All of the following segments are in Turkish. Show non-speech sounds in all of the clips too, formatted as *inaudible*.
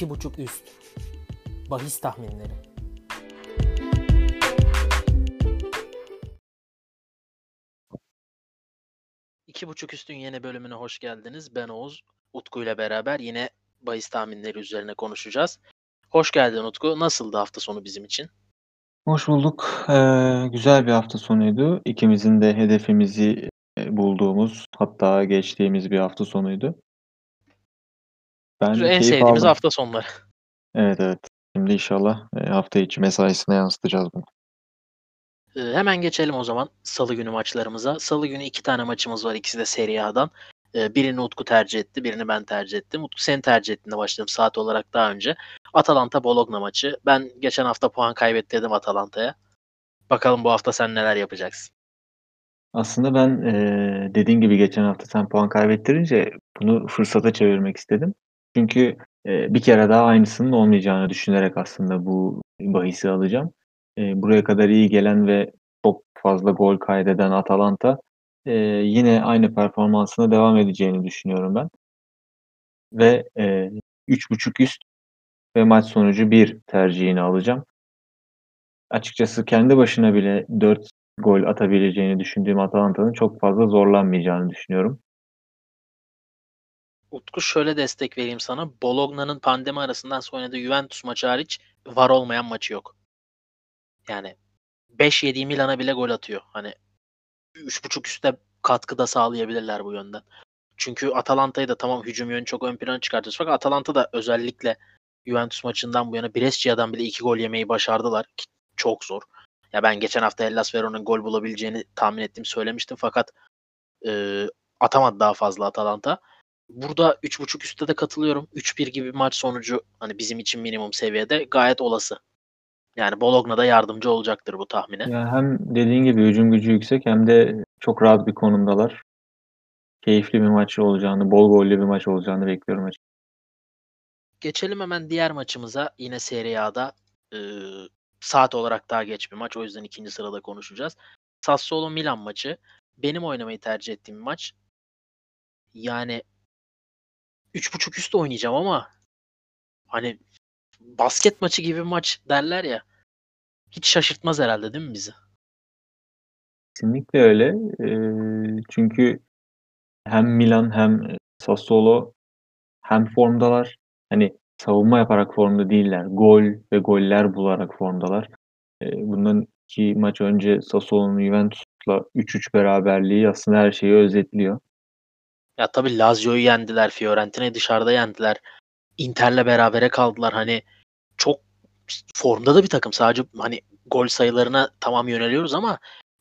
2.5 üst. Bahis tahminleri. İki buçuk üstün yeni bölümüne hoş geldiniz. Ben Oğuz. Utku ile beraber yine bahis tahminleri üzerine konuşacağız. Hoş geldin Utku. Nasıldı hafta sonu bizim için? Hoş bulduk. Ee, güzel bir hafta sonuydu. İkimizin de hedefimizi e, bulduğumuz, hatta geçtiğimiz bir hafta sonuydu. Ben en keyif sevdiğimiz aldım. hafta sonları. Evet evet. Şimdi inşallah e, hafta içi mesaisine yansıtacağız bunu. Ee, hemen geçelim o zaman Salı günü maçlarımıza. Salı günü iki tane maçımız var. İkisi de Serie A'dan. Ee, birini Utku tercih etti, birini ben tercih ettim. Utku senin tercih ettiğinde başladım saat olarak daha önce. Atalanta Bologna maçı. Ben geçen hafta puan kaybettirdim Atalanta'ya. Bakalım bu hafta sen neler yapacaksın? Aslında ben e, dediğin gibi geçen hafta sen puan kaybettirince bunu fırsata çevirmek istedim. Çünkü e, bir kere daha aynısının olmayacağını düşünerek aslında bu bahisi alacağım. E, buraya kadar iyi gelen ve çok fazla gol kaydeden Atalanta e, yine aynı performansına devam edeceğini düşünüyorum ben. Ve e, 3.5 üst ve maç sonucu 1 tercihini alacağım. Açıkçası kendi başına bile 4 gol atabileceğini düşündüğüm Atalanta'nın çok fazla zorlanmayacağını düşünüyorum. Utku şöyle destek vereyim sana. Bologna'nın pandemi arasından sonra oynadığı Juventus maçı hariç var olmayan maçı yok. Yani 5 yediği Milan'a bile gol atıyor. Hani 3.5 üstte katkı da sağlayabilirler bu yönden. Çünkü Atalanta'yı da tamam hücum yönü çok ön plana çıkartıyoruz. Fakat Atalanta da özellikle Juventus maçından bu yana Brescia'dan bile iki gol yemeyi başardılar. Ki çok zor. Ya ben geçen hafta Hellas Verona'nın gol bulabileceğini tahmin ettim söylemiştim fakat e, atamadı daha fazla Atalanta. Burada 3.5 üstte de katılıyorum. 3-1 gibi bir maç sonucu hani bizim için minimum seviyede gayet olası. Yani Bologna da yardımcı olacaktır bu tahmine. Ya hem dediğin gibi hücum gücü yüksek hem de çok rahat bir konumdalar. Keyifli bir maç olacağını, bol gollü bir maç olacağını bekliyorum açıkçası. Geçelim hemen diğer maçımıza. Yine Serie A'da e, saat olarak daha geç bir maç. O yüzden ikinci sırada konuşacağız. Sassuolo Milan maçı. Benim oynamayı tercih ettiğim maç. Yani 3.5 üst oynayacağım ama hani basket maçı gibi maç derler ya. Hiç şaşırtmaz herhalde değil mi bizi? Kesinlikle öyle. Ee, çünkü hem Milan hem Sassuolo hem formdalar. Hani savunma yaparak formda değiller. Gol ve goller bularak formdalar. Ee, bundan iki maç önce Sassuolo'nun Juventus'la 3-3 beraberliği aslında her şeyi özetliyor. Ya tabii Lazio'yu yendiler, Fiorentina'yı dışarıda yendiler. Inter'le berabere kaldılar. Hani çok formda da bir takım. Sadece hani gol sayılarına tamam yöneliyoruz ama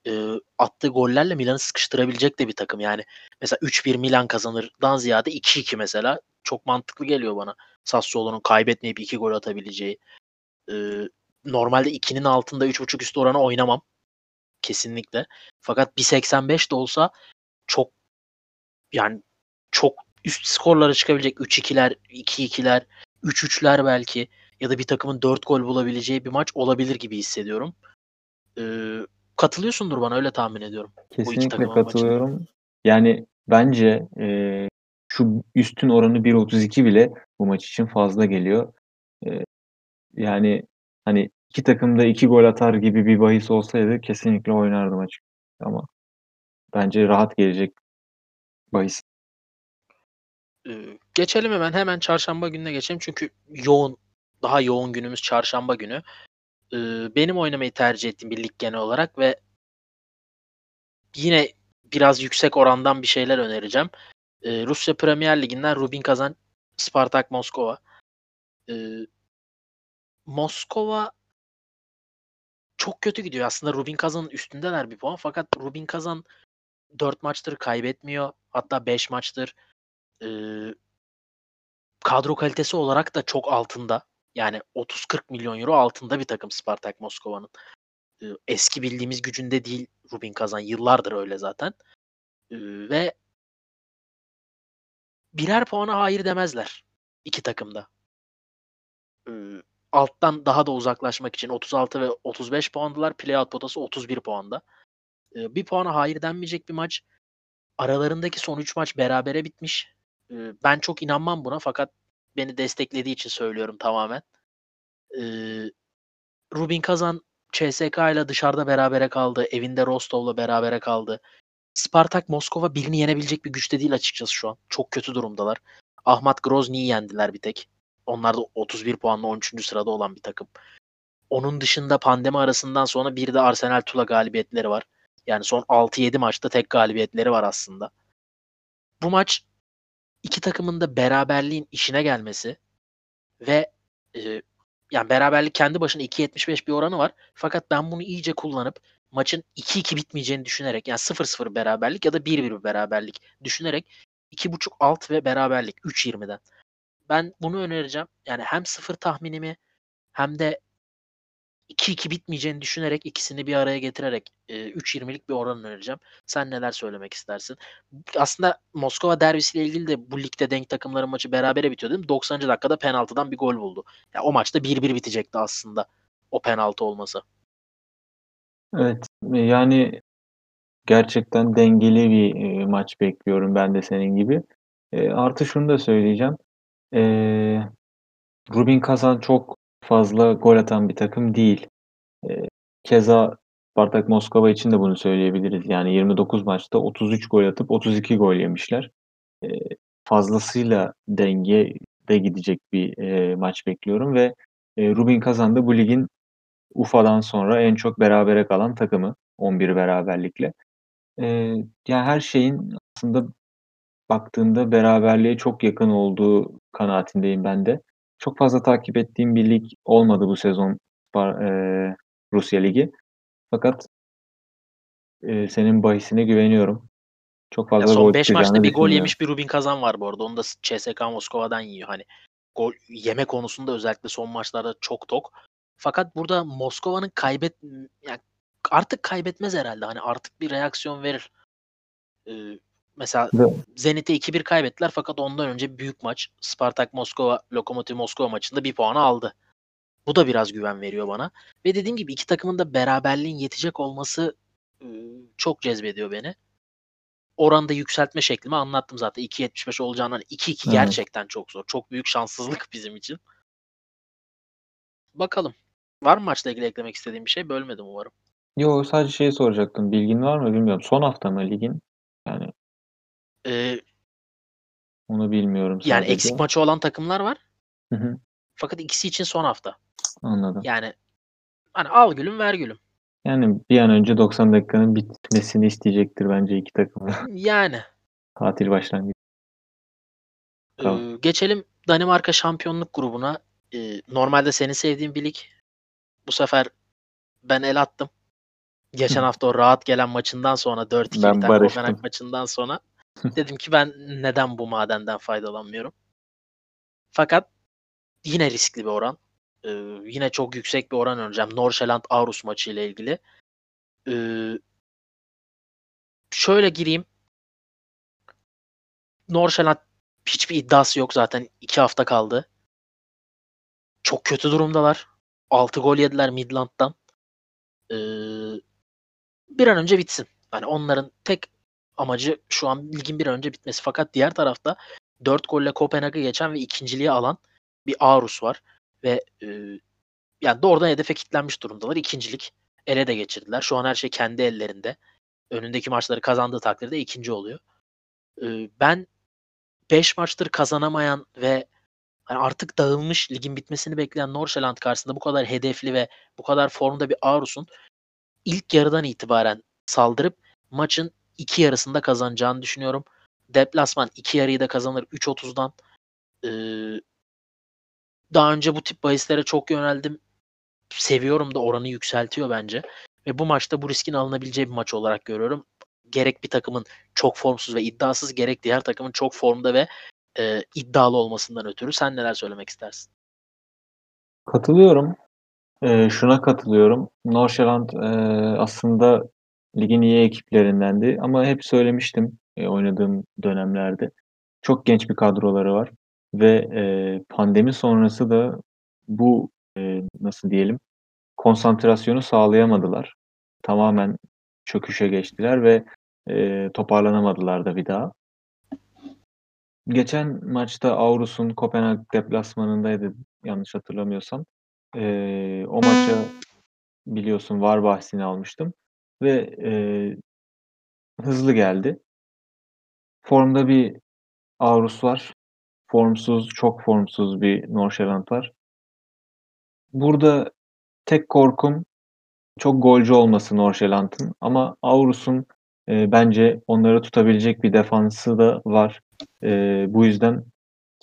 e, attığı gollerle Milan'ı sıkıştırabilecek de bir takım. Yani mesela 3-1 Milan kazanırdan ziyade 2-2 mesela çok mantıklı geliyor bana. Sassuolo'nun kaybetmeyip 2 gol atabileceği. E, normalde 2'nin altında 3.5 üstü oranı oynamam. Kesinlikle. Fakat 1.85 de olsa çok yani çok üst skorlara çıkabilecek 3-2'ler, 2-2'ler, 3-3'ler belki ya da bir takımın 4 gol bulabileceği bir maç olabilir gibi hissediyorum. Ee, katılıyorsundur bana öyle tahmin ediyorum. Kesinlikle katılıyorum. Maçına. Yani bence e, şu üstün oranı 1.32 bile bu maç için fazla geliyor. E, yani hani iki takım da iki gol atar gibi bir bahis olsaydı kesinlikle oynardım açık. Ama bence rahat gelecek bahis. Ee, geçelim hemen hemen çarşamba gününe geçelim çünkü yoğun daha yoğun günümüz çarşamba günü. Ee, benim oynamayı tercih ettiğim bir genel olarak ve yine biraz yüksek orandan bir şeyler önereceğim. Ee, Rusya Premier Ligi'nden Rubin Kazan Spartak Moskova. Ee, Moskova çok kötü gidiyor. Aslında Rubin Kazan'ın üstündeler bir puan fakat Rubin Kazan 4 maçtır kaybetmiyor. Hatta 5 maçtır e, kadro kalitesi olarak da çok altında. Yani 30-40 milyon euro altında bir takım Spartak Moskova'nın. E, eski bildiğimiz gücünde değil Rubin Kazan. Yıllardır öyle zaten. E, ve birer puana hayır demezler iki takımda. E, alttan daha da uzaklaşmak için 36 ve 35 puandılar. Playout potası 31 puanda. E, bir puana hayır denmeyecek bir maç. Aralarındaki son 3 maç berabere bitmiş. Ben çok inanmam buna fakat beni desteklediği için söylüyorum tamamen. Rubin Kazan CSK ile dışarıda berabere kaldı. Evinde Rostov'la berabere kaldı. Spartak Moskova birini yenebilecek bir güçte değil açıkçası şu an. Çok kötü durumdalar. Ahmet Grozny'yi yendiler bir tek. Onlar da 31 puanla 13. sırada olan bir takım. Onun dışında pandemi arasından sonra bir de Arsenal Tula galibiyetleri var. Yani son 6-7 maçta tek galibiyetleri var aslında. Bu maç iki takımın da beraberliğin işine gelmesi ve e, yani beraberlik kendi başına 2.75 bir oranı var. Fakat ben bunu iyice kullanıp maçın 2-2 bitmeyeceğini düşünerek yani 0-0 beraberlik ya da 1-1 beraberlik düşünerek 2.5 alt ve beraberlik 3.20'den. Ben bunu önereceğim. Yani hem 0 tahminimi hem de 2-2 bitmeyeceğini düşünerek ikisini bir araya getirerek e, 3.20'lik bir oran önereceğim. Sen neler söylemek istersin? Aslında Moskova derbisiyle ilgili de bu ligde denk takımların maçı berabere bitiyor değil mi? 90. dakikada penaltıdan bir gol buldu. Yani o maçta 1-1 bitecekti aslında o penaltı olması. Evet yani gerçekten dengeli bir e, maç bekliyorum ben de senin gibi. E, artı şunu da söyleyeceğim. E, Rubin Kazan çok fazla gol atan bir takım değil. E, keza Spartak Moskova için de bunu söyleyebiliriz. Yani 29 maçta 33 gol atıp 32 gol yemişler. E, fazlasıyla denge de gidecek bir e, maç bekliyorum ve e, Rubin Kazan da bu ligin Ufa'dan sonra en çok berabere kalan takımı 11 beraberlikle. E, yani her şeyin aslında baktığında beraberliğe çok yakın olduğu kanaatindeyim ben de. Çok fazla takip ettiğim bir lig olmadı bu sezon e, Rusya Ligi. Fakat e, senin bahisine güveniyorum. Çok fazla ya son gol 5 maçta bir gol yemiş bir Rubin Kazan var bu arada. Onu da CSK Moskova'dan yiyor. Hani gol yeme konusunda özellikle son maçlarda çok tok. Fakat burada Moskova'nın kaybet yani artık kaybetmez herhalde. Hani artık bir reaksiyon verir. Ee, mesela Ve- Zenit'e 2-1 kaybettiler fakat ondan önce büyük maç Spartak Moskova Lokomotiv Moskova maçında bir puanı aldı. Bu da biraz güven veriyor bana. Ve dediğim gibi iki takımın da beraberliğin yetecek olması e, çok cezbediyor beni. Oranda yükseltme şeklimi anlattım zaten. 2.75 olacağından 2-2 Evet. gerçekten çok zor. Çok büyük şanssızlık *laughs* bizim için. Bakalım. Var mı maçla ilgili eklemek istediğim bir şey? Bölmedim umarım. Yo sadece şeyi soracaktım. Bilgin var mı bilmiyorum. Son hafta mı ligin? Yani Ee, onu bilmiyorum sadece. yani eksik maçı olan takımlar var. Hı hı, Fakat ikisi için son hafta. anladım. Yani hani al gülüm ver gülüm. Yani bir an önce 90 dakikanın bitmesini isteyecektir bence iki takım. *laughs* Yani Tatil başlangıcı. Tamam. Ee, geçelim Danimarka şampiyonluk grubuna. Ee, normalde senin sevdiğin bir lig. Bu sefer ben el attım. Geçen hafta o rahat gelen maçından sonra 4-2 Ben biten barıştım. Kopenhag maçından sonra dedim ki ben neden bu madenden faydalanmıyorum. Fakat yine riskli bir oran. Ee, yine çok yüksek bir oran önereceğim. Norşeland Aarhus maçı ile ilgili. Ee, şöyle gireyim. Norşeland hiçbir iddiası yok zaten. iki hafta kaldı. Çok kötü durumdalar. 6 gol yediler Midland'dan. Ee, bir an önce bitsin. Yani onların tek amacı şu an ligin bir an önce bitmesi. Fakat diğer tarafta 4 golle Kopenhag'ı geçen ve ikinciliği alan bir Aarhus var. Ve e, yani doğrudan hedefe kilitlenmiş durumdalar. İkincilik ele de geçirdiler. Şu an her şey kendi ellerinde. Önündeki maçları kazandığı takdirde ikinci oluyor. Ee, ben 5 maçtır kazanamayan ve hani artık dağılmış ligin bitmesini bekleyen Norşeland karşısında bu kadar hedefli ve bu kadar formda bir Aarhus'un ilk yarıdan itibaren saldırıp maçın iki yarısında kazanacağını düşünüyorum. Deplasman iki yarıyı da kazanır 3.30'dan. Ee, daha önce bu tip bahislere çok yöneldim. Seviyorum da oranı yükseltiyor bence. Ve bu maçta bu riskin alınabileceği bir maç olarak görüyorum. Gerek bir takımın çok formsuz ve iddiasız gerek diğer takımın çok formda ve e, iddialı olmasından ötürü. Sen neler söylemek istersin? Katılıyorum. Ee, şuna katılıyorum. Norşeland e, aslında ligin iyi ekiplerindendi ama hep söylemiştim e, oynadığım dönemlerde. Çok genç bir kadroları var ve e, pandemi sonrası da bu e, nasıl diyelim konsantrasyonu sağlayamadılar. Tamamen çöküşe geçtiler ve e, toparlanamadılar da bir daha. geçen maçta Aarhus'un Kopenhag deplasmanındaydı yanlış hatırlamıyorsam. Eee, o maça biliyorsun VAR bahsini almıştım ve eee, hızlı geldi. Formda bir Aarhus var. Formsuz, çok formsuz bir Nordsjælland var. Burada tek korkum çok golcü olması Nordsjælland'ın ama Aarhus'un eee, bence onları tutabilecek bir defansı da var. Eee, bu yüzden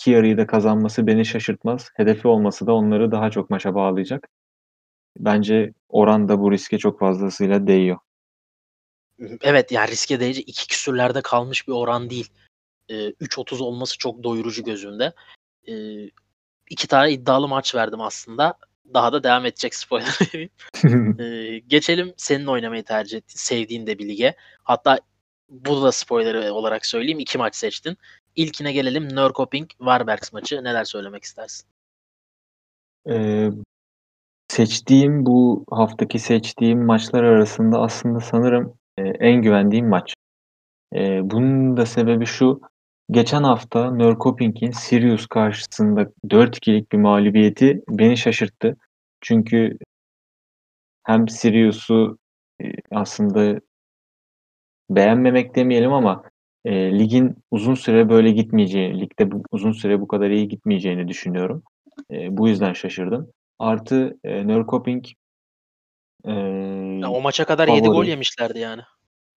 iki yarıyı da kazanması beni şaşırtmaz. Hedefi olması da onları daha çok maça bağlayacak. Bence oran da bu riske çok fazlasıyla değiyor. Evet yani riske değici iki küsürlerde kalmış bir oran değil. Ee, 3.30 olması çok doyurucu gözümde. Ee, iki tane iddialı maç verdim aslında. Daha da devam edecek spoiler. *laughs* *laughs* Ee, geçelim senin oynamayı tercih ettiğin, sevdiğin de bir lige. Hatta bu da spoiler olarak söyleyeyim. iki maç seçtin. İlkine gelelim. Nörkoping Varbergs maçı. Neler söylemek istersin? Eee, seçtiğim bu haftaki seçtiğim maçlar arasında aslında sanırım eee, en güvendiğim maç. Eee, bunun da sebebi şu. Geçen hafta Nörkoping'in Sirius karşısında 4-2'lik bir mağlubiyeti beni şaşırttı. Çünkü hem Sirius'u eee, aslında beğenmemek demeyelim ama eee, ligin uzun süre böyle gitmeyeceğini, ligde bu, uzun süre bu kadar iyi gitmeyeceğini düşünüyorum. Eee, bu yüzden şaşırdım. Artı eee, Nörkoping eee, Ya, o maça kadar 7 gol favori. yemişlerdi yani.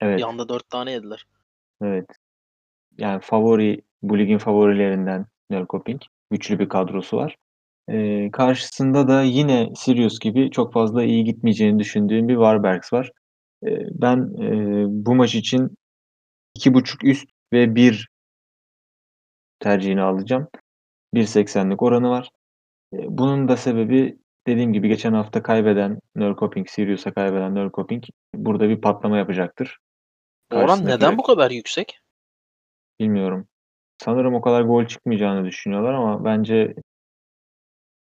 Evet, Bir anda 4 tane yediler. evet. Yani favori, bu ligin favorilerinden Nörkoping. Güçlü bir kadrosu var. Eee, karşısında da yine Sirius gibi çok fazla iyi gitmeyeceğini düşündüğüm bir Varbergs var. Eee, ben eee, bu maç için 2.5 üst ve 1 tercihini alacağım. 1.80'lik oranı var. Bunun da sebebi dediğim gibi geçen hafta kaybeden Nörkoping, Sirius'a kaybeden Nörkoping burada bir patlama yapacaktır. Oran neden bu kadar yüksek? Bilmiyorum. Sanırım o kadar gol çıkmayacağını düşünüyorlar ama bence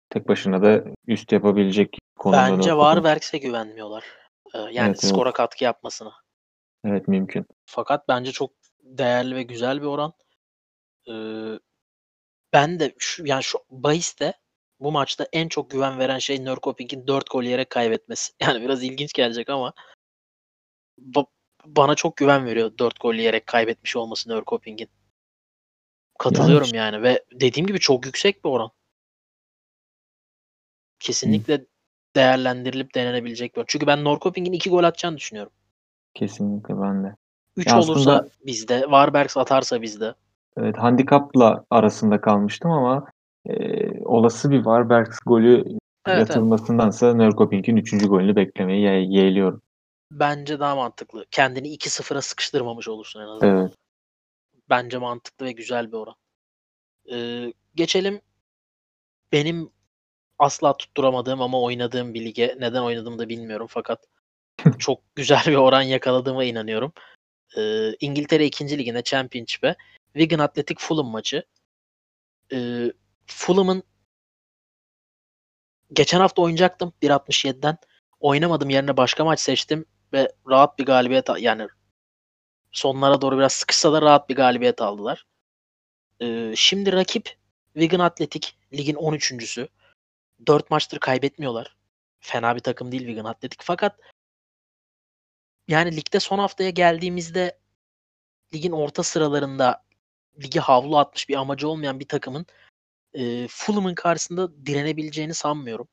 tek başına da üst yapabilecek konumda Bence Nörkoping. Varbergs'e güvenmiyorlar. Ee, yani Evet, evet. skora katkı yapmasına. Evet mümkün. Fakat bence çok değerli ve güzel bir oran. Ee, ben de şu yani şu bahiste bu maçta en çok güven veren şey Nörkoping'in 4 gol yiyerek kaybetmesi. *laughs* Yani biraz ilginç gelecek ama ba- bana çok güven veriyor 4 gol yiyerek kaybetmiş olması Nörkoping'in. Katılıyorum yani ve dediğim gibi çok yüksek bir oran. Kesinlikle değerlendirilip denenebilecek bir oran. Çünkü ben Norrköping'in 2 gol atacağını düşünüyorum. Kesinlikle ben de. 3 Ya olursa aslında- bizde, Varbergs atarsa bizde. Evet handikapla arasında kalmıştım ama eee, olası bir Varbergs golü evet. yatırılmasındansa Nörkoping'in 3. golünü beklemeyi ye- yeğliyorum. Bence daha mantıklı. Kendini 2-0'a sıkıştırmamış olursun en azından. Evet. Bence mantıklı ve güzel bir oran. Ee, geçelim benim asla tutturamadığım ama oynadığım bir lige. Neden oynadığımı da bilmiyorum fakat *laughs* çok güzel bir oran yakaladığıma inanıyorum. Ee, İngiltere 2. Ligi'ne Championship'e Wigan Athletic Fulham maçı. Ee, Fulham'ın geçen hafta oynayacaktım 1.67'den. Oynamadım yerine başka maç seçtim ve rahat bir galibiyet al- yani sonlara doğru biraz sıkışsa da rahat bir galibiyet aldılar. Ee, şimdi rakip Wigan Athletic ligin 13.sü. 4 maçtır kaybetmiyorlar. Fena bir takım değil Wigan Athletic fakat yani ligde son haftaya geldiğimizde ligin orta sıralarında ligi havlu atmış bir amacı olmayan bir takımın e, Fulham'ın karşısında direnebileceğini sanmıyorum.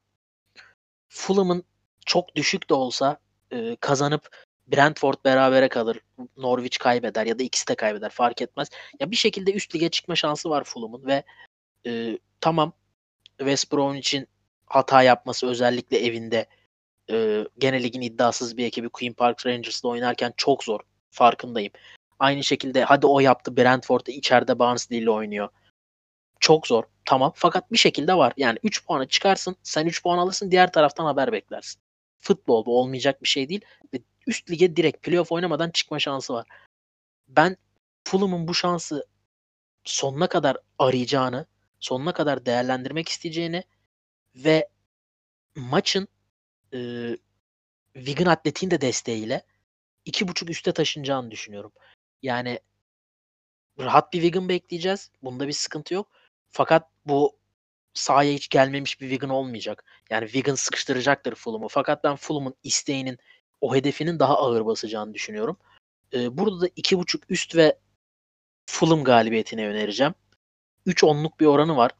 Fulham'ın çok düşük de olsa e, kazanıp Brentford berabere kalır, Norwich kaybeder ya da ikisi de kaybeder fark etmez. Ya bir şekilde üst lige çıkma şansı var Fulham'ın ve e, tamam West Brom için hata yapması özellikle evinde e, gene ligin iddiasız bir ekibi Queen Park Rangers'la oynarken çok zor. Farkındayım. Aynı şekilde hadi o yaptı Brentford'da içeride Barnsley ile oynuyor. Çok zor. Tamam. Fakat bir şekilde var. Yani 3 puanı çıkarsın. Sen 3 puan alırsın. Diğer taraftan haber beklersin. Futbol bu olmayacak bir şey değil. Ve üst lige direkt playoff oynamadan çıkma şansı var. Ben Fulham'ın bu şansı sonuna kadar arayacağını, sonuna kadar değerlendirmek isteyeceğini ve maçın e, Wigan Athletic'in de desteğiyle iki buçuk üste taşınacağını düşünüyorum. Yani rahat bir Wigan bekleyeceğiz. Bunda bir sıkıntı yok. Fakat bu sahaya hiç gelmemiş bir Wigan olmayacak. Yani Wigan sıkıştıracaktır Fulham'ı. Fakat ben Fulham'ın isteğinin o hedefinin daha ağır basacağını düşünüyorum. Ee, burada da 2.5 üst ve Fulham galibiyetine önereceğim. 3 onluk bir oranı var.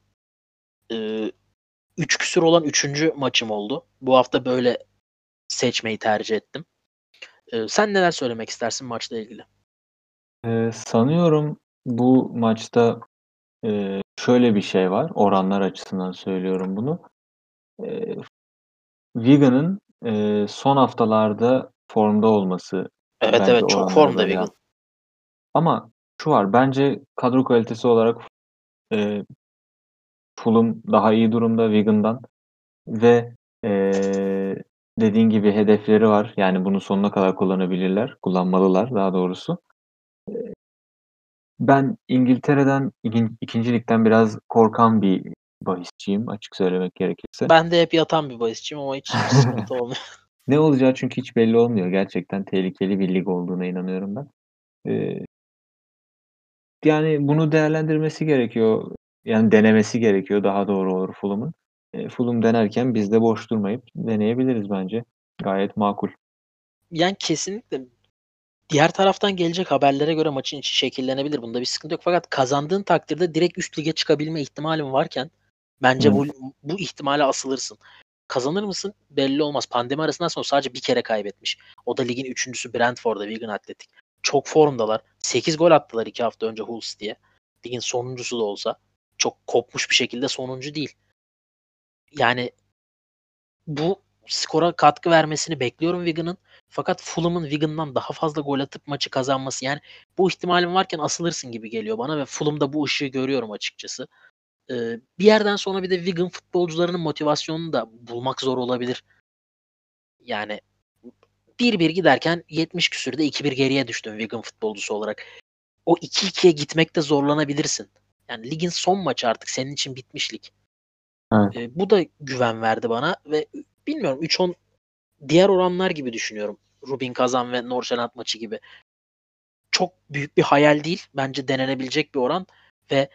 Ee, 3 küsür olan 3. maçım oldu. Bu hafta böyle seçmeyi tercih ettim. Ee, sen neler söylemek istersin maçla ilgili? Ee, sanıyorum bu maçta e, şöyle bir şey var. Oranlar açısından söylüyorum bunu. E, Wigan'ın e, son haftalarda formda olması Evet evet çok formda Wigan. Ama şu var. Bence kadro kalitesi olarak e, Fulham daha iyi durumda Wigan'dan ve e, dediğin gibi hedefleri var. Yani bunu sonuna kadar kullanabilirler. Kullanmalılar daha doğrusu. Ben İngiltere'den, ikin- ikinci ligden biraz korkan bir bahisçiyim açık söylemek gerekirse. Ben de hep yatan bir bahisçiyim ama hiç *laughs* sıkıntı olmuyor. Ne olacağı çünkü hiç belli olmuyor. Gerçekten tehlikeli bir lig olduğuna inanıyorum ben. Ee, yani bunu değerlendirmesi gerekiyor. Yani denemesi gerekiyor daha doğru olur Fulham'ın. E, Fulham denerken biz de boş durmayıp deneyebiliriz bence. Gayet makul. Yani kesinlikle diğer taraftan gelecek haberlere göre maçın içi şekillenebilir. Bunda bir sıkıntı yok. Fakat kazandığın takdirde direkt üst lige çıkabilme ihtimalin varken bence bu bu ihtimale asılırsın. Kazanır mısın? Belli olmaz. Pandemi arasından sonra sadece bir kere kaybetmiş. O da ligin üçüncüsü Brentford'da Wigan Athletic. Çok formdalar. 8 gol attılar iki hafta önce Hulls diye. Ligin sonuncusu da olsa. Çok kopmuş bir şekilde sonuncu değil. Yani bu skora katkı vermesini bekliyorum Wigan'ın. Fakat Fulham'ın Wigan'dan daha fazla gol atıp maçı kazanması yani bu ihtimalin varken asılırsın gibi geliyor bana ve Fulham'da bu ışığı görüyorum açıkçası. Ee, bir yerden sonra bir de Wigan futbolcularının motivasyonunu da bulmak zor olabilir. Yani 1-1 giderken 70 küsürde 2-1 geriye düştün Wigan futbolcusu olarak. O 2-2'ye gitmekte zorlanabilirsin. Yani ligin son maçı artık senin için bitmiş lig. Evet. Ee, bu da güven verdi bana ve bilmiyorum 3-10 diğer oranlar gibi düşünüyorum. Rubin Kazan ve Norşeland maçı gibi. Çok büyük bir hayal değil. Bence denenebilecek bir oran ve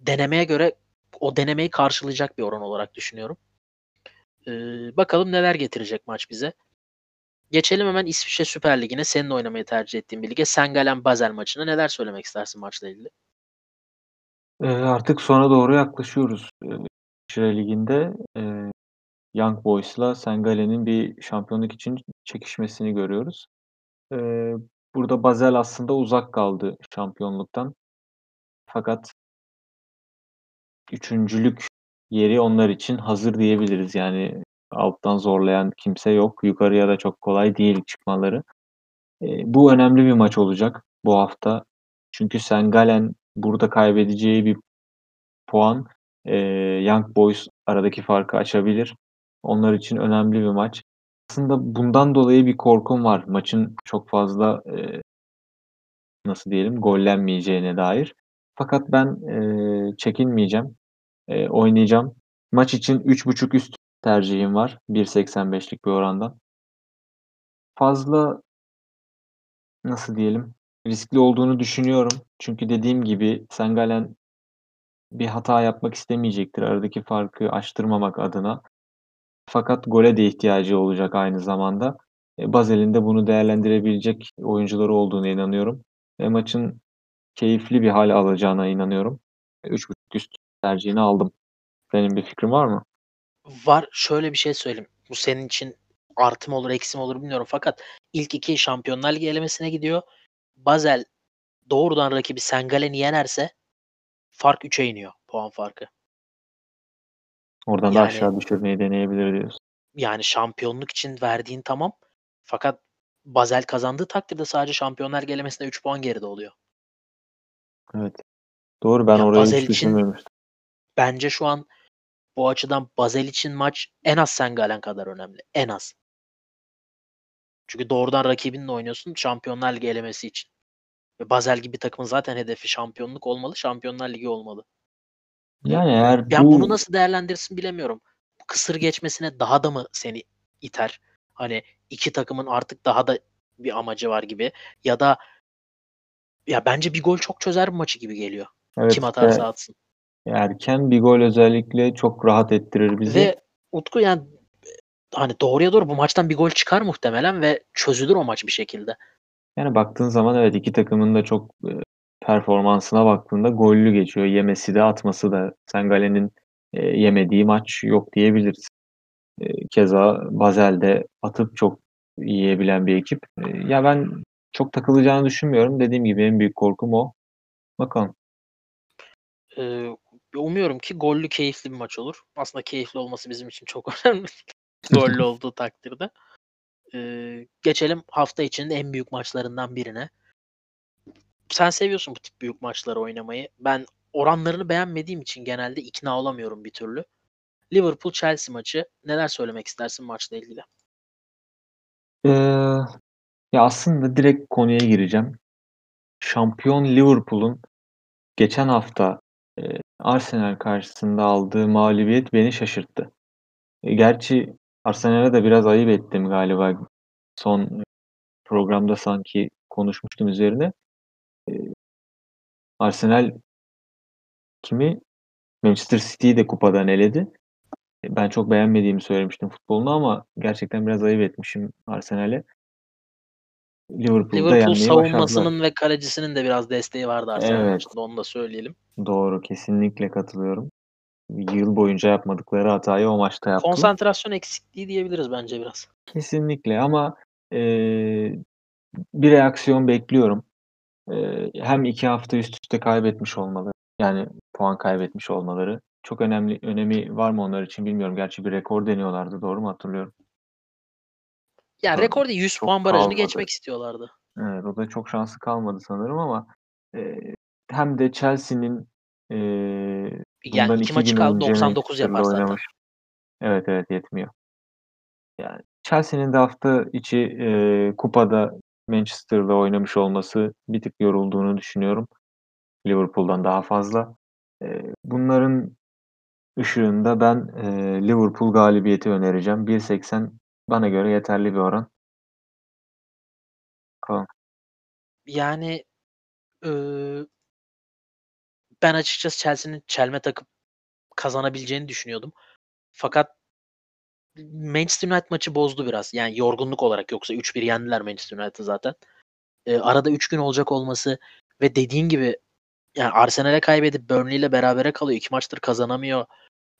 denemeye göre o denemeyi karşılayacak bir oran olarak düşünüyorum. Ee, bakalım neler getirecek maç bize. Geçelim hemen İsviçre Süper Ligi'ne. Senin oynamayı tercih ettiğin bir lige. Sengalen Basel maçına neler söylemek istersin maçla ilgili? Ee, artık sona doğru yaklaşıyoruz. Ee, İsviçre Ligi'nde e, Young Boys'la Sengale'nin bir şampiyonluk için çekişmesini görüyoruz. Ee, burada Basel aslında uzak kaldı şampiyonluktan. Fakat üçüncülük yeri onlar için hazır diyebiliriz. Yani alttan zorlayan kimse yok. Yukarıya da çok kolay değil çıkmaları. Ee, bu önemli bir maç olacak bu hafta. Çünkü Sengalen burada kaybedeceği bir puan e, Young Boys aradaki farkı açabilir. Onlar için önemli bir maç. Aslında bundan dolayı bir korkum var. Maçın çok fazla e, nasıl diyelim gollenmeyeceğine dair. Fakat ben e, çekinmeyeceğim. E, oynayacağım. Maç için 3.5 üst tercihim var. 1.85'lik bir orandan. Fazla nasıl diyelim riskli olduğunu düşünüyorum. Çünkü dediğim gibi Sengalen bir hata yapmak istemeyecektir aradaki farkı açtırmamak adına. Fakat gole de ihtiyacı olacak aynı zamanda. E, Basel'in de bunu değerlendirebilecek oyuncuları olduğuna inanıyorum. Ve maçın keyifli bir hal alacağına inanıyorum. E, 3.5 üst tercihini aldım. Senin bir fikrin var mı? Var şöyle bir şey söyleyeyim. Bu senin için artı mı olur eksi mi olur bilmiyorum. Fakat ilk iki Şampiyonlar Ligi elemesine gidiyor. Basel doğrudan rakibi Sengalen'i yenerse fark 3'e iniyor puan farkı. Oradan da Yani- aşağı düşürmeyi deneyebilir diyorsun. Yani şampiyonluk için verdiğin tamam. Fakat Basel kazandığı takdirde sadece Şampiyonlar Ligi elemesinde 3 puan geride oluyor. Evet. Doğru ben Ya orayı Basel hiç için- düşünmemiştim. Bence şu an bu açıdan Basel için maç en az Sengalen kadar önemli. En az. Çünkü doğrudan rakibinle oynuyorsun Şampiyonlar Ligi elemesi için. Ve Basel gibi takımın zaten hedefi şampiyonluk olmalı. Şampiyonlar Ligi olmalı. Yani eğer Yani bu bunu nasıl değerlendirirsin bilemiyorum. Kısır geçmesine daha da mı seni iter? Hani iki takımın artık daha da bir amacı var gibi. Ya da ya bence bir gol çok çözer bu maçı gibi geliyor. Evet, Kim atarsa işte atsın. erken bir gol özellikle çok rahat ettirir bizi. Ve Utku yani hani doğruya doğru bu maçtan bir gol çıkar muhtemelen ve çözülür o maç bir şekilde. Yani baktığın zaman evet iki takımın da çok e, performansına baktığında gollü geçiyor. Yemesi de atması da Sengale'nin e, yemediği maç yok diyebiliriz. E, keza Basel de atıp çok yiyebilen bir ekip. E, ya ben çok takılacağını düşünmüyorum. Dediğim gibi en büyük korkum o. Bakalım. Ee, umuyorum ki gollü keyifli bir maç olur. Aslında keyifli olması bizim için çok *laughs* önemli. gollü olduğu takdirde. Ee, geçelim hafta içinde en büyük maçlarından birine. Sen seviyorsun bu tip büyük maçları oynamayı. Ben oranlarını beğenmediğim için genelde ikna olamıyorum bir türlü. Liverpool Chelsea maçı. Neler söylemek istersin maçla ilgili? Ee, ya aslında direkt konuya gireceğim. Şampiyon Liverpool'un geçen hafta e, Arsenal karşısında aldığı mağlubiyet beni şaşırttı. E, gerçi Arsenal'e de biraz ayıp ettim galiba. Son programda sanki konuşmuştum üzerine. E, Arsenal kimi? Manchester City'yi de kupadan eledi. E, ben çok beğenmediğimi söylemiştim futbolunu ama gerçekten biraz ayıp etmişim Arsenal'e. Liverpool'da Liverpool savunmasının başardılar. ve kalecisinin de biraz desteği vardı Arsenal Evet. maçında onu da söyleyelim. Doğru, kesinlikle katılıyorum. Yıl boyunca yapmadıkları hatayı o maçta yaptılar. Konsantrasyon eksikliği diyebiliriz bence biraz. Kesinlikle ama eee, bir reaksiyon bekliyorum. Hem iki hafta üst üste kaybetmiş olmaları, yani puan kaybetmiş olmaları çok önemli önemi var mı onlar için bilmiyorum. Gerçi bir rekor deniyorlardı, doğru mu hatırlıyorum? Ya Tabii, rekorda 100 çok puan barajını kalmadı. geçmek istiyorlardı. Evet, o da çok şansı kalmadı sanırım ama eee, hem de Chelsea'nin eee, Yani bundan iki iki maçı gün kaldı önce 99 Manchester'la yapar zaten. oynamış. Evet evet yetmiyor. Yani Chelsea'nin de hafta içi eee, kupada Manchester'la oynamış olması bir tık yorulduğunu düşünüyorum. Liverpool'dan daha fazla. Bunların ışığında ben Liverpool galibiyeti önereceğim. 1.80 bana göre yeterli bir oran. Yani ben açıkçası Chelsea'nin çelme takıp kazanabileceğini düşünüyordum. Fakat Manchester United maçı bozdu biraz. Yani yorgunluk olarak yoksa 3-1 yendiler Manchester United'ı zaten. Eee, arada 3 gün olacak olması ve dediğin gibi yani Arsenal'e kaybedip Burnley ile berabere kalıyor. 2 maçtır kazanamıyor.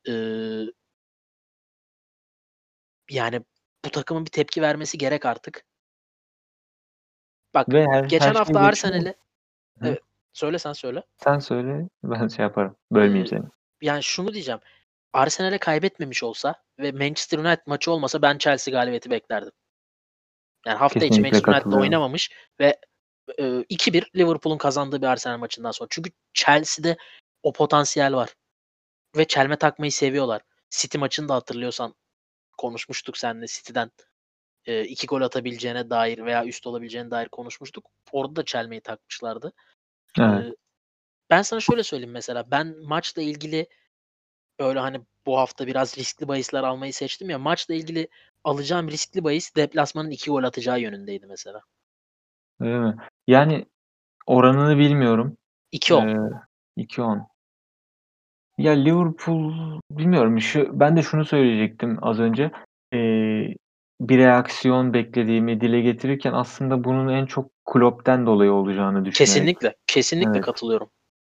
Eee yani bu takımın bir tepki vermesi gerek artık. Bak Ve her, geçen her şey hafta geçiyor. Arsenal'i Hı. Evet. Söyle sen söyle. Sen söyle ben şey yaparım. Bölmeyeyim Ee, seni. Yani şunu diyeceğim. Arsenal'e kaybetmemiş olsa ve Manchester United maçı olmasa ben Chelsea galibiyeti beklerdim. Yani hafta içi Manchester United'da oynamamış ve e, 2-1 Liverpool'un kazandığı bir Arsenal maçından sonra. Çünkü Chelsea'de o potansiyel var. Ve çelme takmayı seviyorlar. City maçını da hatırlıyorsan konuşmuştuk seninle City'den e, iki gol atabileceğine dair veya üst olabileceğine dair konuşmuştuk. Orada da çelmeyi takmışlardı. Evet. Ee, ben sana şöyle söyleyeyim mesela. Ben maçla ilgili böyle hani bu hafta biraz riskli bahisler almayı seçtim ya. Maçla ilgili alacağım riskli bahis deplasmanın iki gol atacağı yönündeydi mesela. Öyle mi? Yani oranını bilmiyorum. 2-10. Ee, 2-10. Ya Liverpool bilmiyorum. Şu, ben de şunu söyleyecektim az önce. Ee, bir reaksiyon beklediğimi dile getirirken aslında bunun en çok Klopp'ten dolayı olacağını düşünerek. Kesinlikle. Kesinlikle Evet. katılıyorum.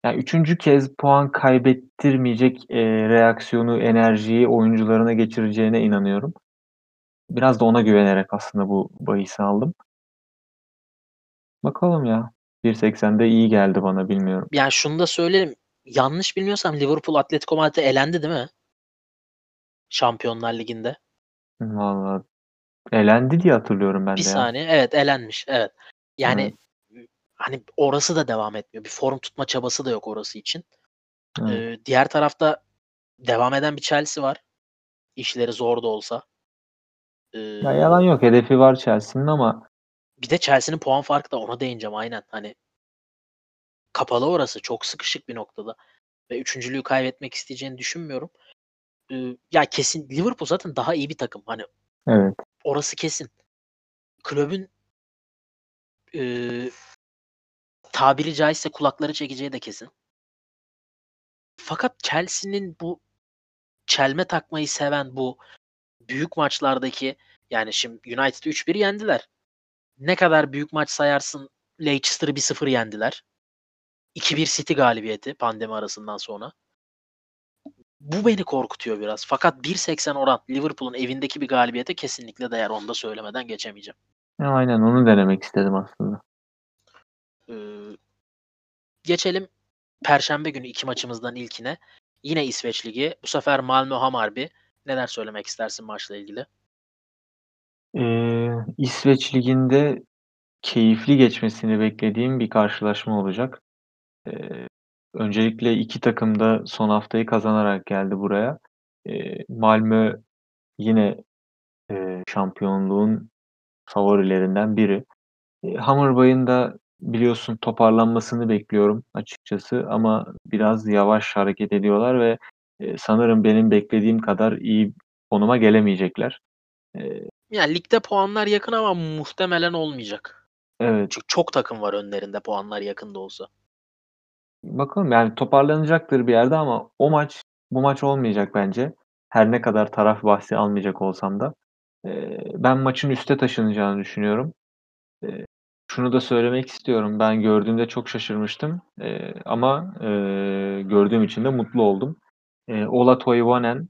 Yani üçüncü kez puan kaybettirmeyecek e, reaksiyonu, enerjiyi oyuncularına geçireceğine inanıyorum. Biraz da ona güvenerek aslında bu bahisi aldım. Bakalım ya. 1.80'de iyi geldi bana bilmiyorum. Yani şunu da söylerim. Yanlış bilmiyorsam Liverpool Atletico Madrid'e elendi değil mi? Şampiyonlar Ligi'nde. Vallahi elendi diye hatırlıyorum ben Bir de ya. saniye. Evet elenmiş. Evet. Yani Evet. Hani orası da devam etmiyor. Bir form tutma çabası da yok orası için. Ee, diğer tarafta devam eden bir Chelsea var. İşleri zor da olsa. Ee, Ya yalan yok. Hedefi var Chelsea'nin ama bir de Chelsea'nin puan farkı da ona değineceğim aynen. Hani kapalı orası. Çok sıkışık bir noktada. Ve üçüncülüğü kaybetmek isteyeceğini düşünmüyorum. Ee, ya kesin Liverpool zaten daha iyi bir takım. Hani evet. orası kesin. Kulübün e, tabiri caizse kulakları çekeceği de kesin. Fakat Chelsea'nin bu çelme takmayı seven bu büyük maçlardaki yani şimdi United'ı 3-1 yendiler. Ne kadar büyük maç sayarsın Leicester'ı 1-0 yendiler. 2-1 City galibiyeti pandemi arasından sonra. Bu beni korkutuyor biraz. Fakat 1.80 oran Liverpool'un evindeki bir galibiyete kesinlikle değer. Onu da söylemeden geçemeyeceğim. Aynen onu denemek istedim aslında. Ee, geçelim Perşembe günü iki maçımızdan ilkine. Yine İsveç Ligi. Bu sefer Malmö Hamarby. Neler söylemek istersin maçla ilgili? Ee, İsveç Ligi'nde keyifli geçmesini beklediğim bir karşılaşma olacak. Ee, öncelikle iki takım da son haftayı kazanarak geldi buraya. Ee, Malmö yine e, şampiyonluğun favorilerinden biri. E, Hammerbay'ın da biliyorsun toparlanmasını bekliyorum açıkçası ama biraz yavaş hareket ediyorlar ve e, sanırım benim beklediğim kadar iyi konuma gelemeyecekler. E, Yani ligde puanlar yakın ama muhtemelen olmayacak. evet. Çünkü çok takım var önlerinde puanlar yakın da olsa. Bakalım yani toparlanacaktır bir yerde ama o maç bu maç olmayacak bence. Her ne kadar taraf bahsi almayacak olsam da. E, ben maçın üste taşınacağını düşünüyorum. E, şunu da söylemek istiyorum. Ben gördüğümde çok şaşırmıştım. E, ama e, gördüğüm için de mutlu oldum. E, Ola Toivonen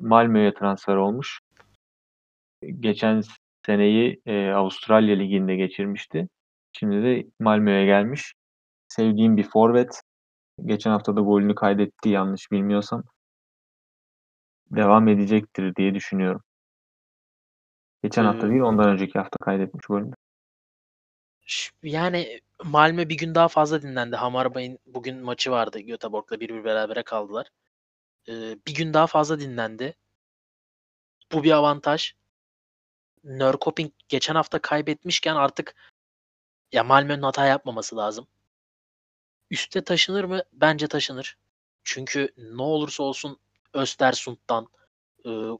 Malmö'ye transfer olmuş. Geçen seneyi e, Avustralya Ligi'nde geçirmişti. Şimdi de Malmö'ye gelmiş. Sevdiğim bir forvet. Geçen hafta da golünü kaydetti yanlış bilmiyorsam. Devam edecektir diye düşünüyorum. Geçen hafta Ee, değil ondan önceki hafta kaydetmiş golünü. Yani Malmö bir gün daha fazla dinlendi. Hamarbay'ın bugün maçı vardı. Göteborg'la bir bir berabere kaldılar. Bir gün daha fazla dinlendi. Bu bir avantaj. Nörkoping geçen hafta kaybetmişken artık ya Malmö'nün hata yapmaması lazım. Üste taşınır mı? Bence taşınır. Çünkü ne olursa olsun Östersund'dan,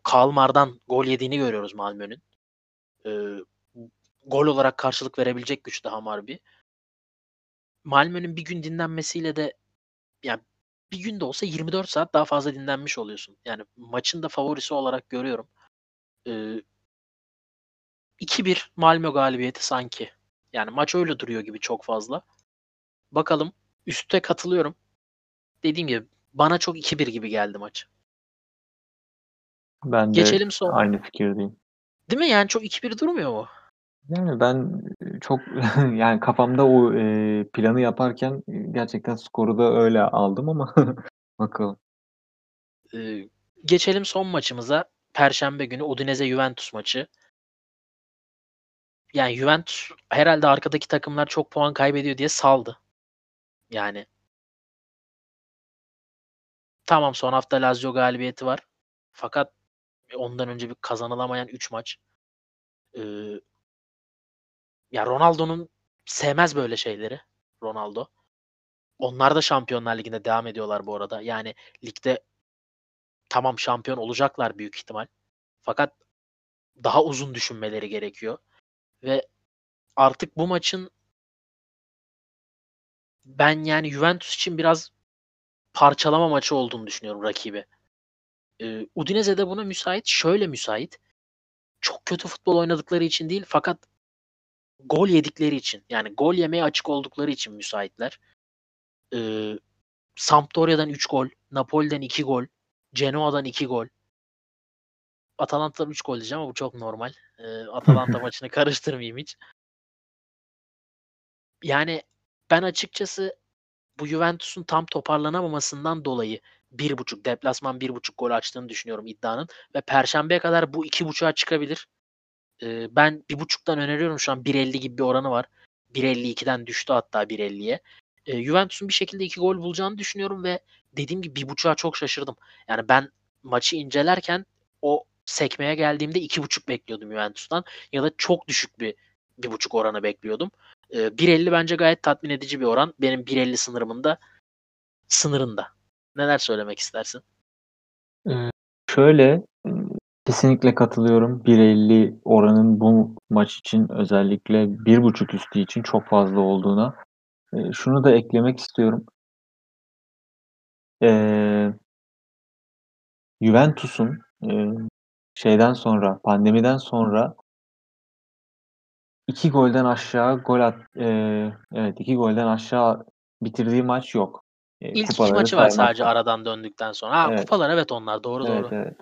Kalmar'dan gol yediğini görüyoruz Malmö'nün. Gol olarak karşılık verebilecek güçte Hamarby. Malmö'nün bir gün dinlenmesiyle de yani bir günde olsa 24 saat daha fazla dinlenmiş oluyorsun. Yani maçın da favorisi olarak görüyorum. Ee, 2-1 Malmö galibiyeti sanki. Yani maç öyle duruyor gibi çok fazla. Bakalım. Üste katılıyorum. Dediğim gibi bana çok 2-1 gibi geldi maç. Ben de Geçelim son. aynı fikirdeyim. Değil mi? Yani çok 2-1 durmuyor mu? Yani ben çok *laughs* yani kafamda o e, planı yaparken gerçekten skoru da öyle aldım ama *laughs* bakalım. Ee, geçelim son maçımıza. Perşembe günü Udinese Juventus maçı. Yani Juventus herhalde arkadaki takımlar çok puan kaybediyor diye saldı. Yani tamam son hafta Lazio galibiyeti var. Fakat ondan önce bir kazanılamayan 3 maç. Ee, ya Ronaldo'nun sevmez böyle şeyleri. Ronaldo. Onlar da Şampiyonlar Ligi'nde devam ediyorlar bu arada. Yani ligde tamam şampiyon olacaklar büyük ihtimal. Fakat daha uzun düşünmeleri gerekiyor. Ve artık bu maçın ben yani Juventus için biraz parçalama maçı olduğunu düşünüyorum rakibi. Ee, Udinese de buna müsait. Şöyle müsait. Çok kötü futbol oynadıkları için değil fakat gol yedikleri için yani gol yemeye açık oldukları için müsaitler. Ee, Sampdoria'dan 3 gol, Napoli'den 2 gol, Genoa'dan 2 gol. Atalanta'dan 3 gol diyeceğim ama bu çok normal. Ee, Atalanta *laughs* maçını karıştırmayayım hiç. Yani ben açıkçası bu Juventus'un tam toparlanamamasından dolayı bir buçuk deplasman bir buçuk gol açtığını düşünüyorum iddianın ve Perşembeye kadar bu iki buçuğa çıkabilir. Ee, ben bir buçuktan öneriyorum şu an 1.50 gibi bir oranı var. 1.52'den düştü hatta 1.50'ye. Ee, Juventus'un bir şekilde iki gol bulacağını düşünüyorum ve dediğim gibi bir buçuğa çok şaşırdım. Yani ben maçı incelerken o sekmeye geldiğimde iki buçuk bekliyordum Juventus'tan ya da çok düşük bir bir buçuk oranı bekliyordum. Ee, 1.50 bence gayet tatmin edici bir oran. Benim 1.50 sınırımında sınırında. Neler söylemek istersin? Şöyle kesinlikle katılıyorum. 1.50 oranın bu maç için özellikle 1.5 üstü için çok fazla olduğuna. Eee, şunu da eklemek istiyorum. Eee Juventus'un, eee, şeyden sonra, pandemiden sonra 2 golden aşağı gol at eee, evet 2 golden aşağı bitirdiği maç yok. Eee, İlk 2 kupaları maçı var sadece aradan döndükten sonra. Ha, Evet. kupalar evet onlar doğru Evet, doğru. evet.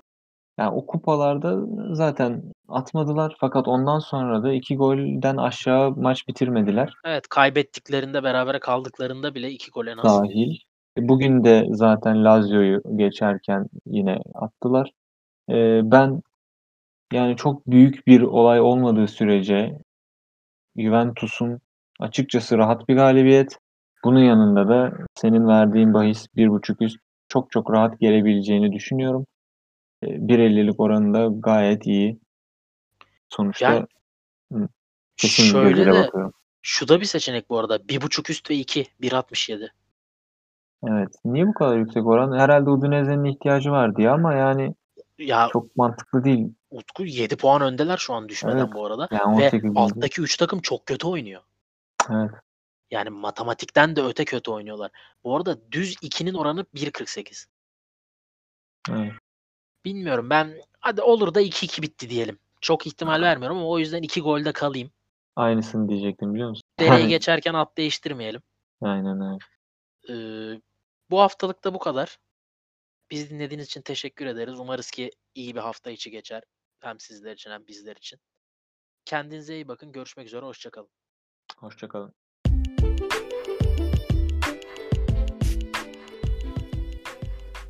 Yani o kupalarda zaten atmadılar fakat ondan sonra da 2 golden aşağı maç bitirmediler Evet, kaybettiklerinde, berabere kaldıklarında bile 2 gol en az. dâhil. E, bugün de zaten Lazio'yu geçerken yine attılar. Eee, ben yani çok büyük bir olay olmadığı sürece Juventus'un açıkçası rahat bir galibiyet. Bunun yanında da senin verdiğin bahis 1.5 üst çok çok rahat gelebileceğini düşünüyorum. Eee, 1.50'lik oranı da gayet iyi. Sonuçta Yani kesin şöyle de bakıyorum. şu da bir seçenek bu arada. 1.5 üst ve 2 1.67. Evet. Niye bu kadar yüksek oran? Herhâlde Udinese'nin ihtiyacı var diye ama yani Ya çok mantıklı değil. Utku 7 puan öndeler şu an düşmeden Evet. bu arada Yani ve 18'inci. alttaki 3 takım çok kötü oynuyor. Evet. Yani matematikten de öte kötü oynuyorlar. Bu arada düz 2'nin oranı 1.48. Evet. Bilmiyorum ben hadi olur da 2-2 bitti diyelim. Çok ihtimal vermiyorum ama o yüzden 2 golde kalayım. Aynısını diyecektim biliyor musun? Dereyi Yani *laughs* geçerken at değiştirmeyelim. Aynen öyle. Eee, bu haftalık da bu kadar. Bizi dinlediğiniz için teşekkür ederiz. Umarız ki iyi bir hafta içi geçer. Hem sizler için hem bizler için. Kendinize iyi bakın. Görüşmek üzere. Hoşça kalın. Hoşça kalın.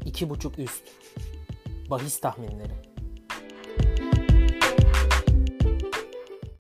İki buçuk üst. Bahis tahminleri.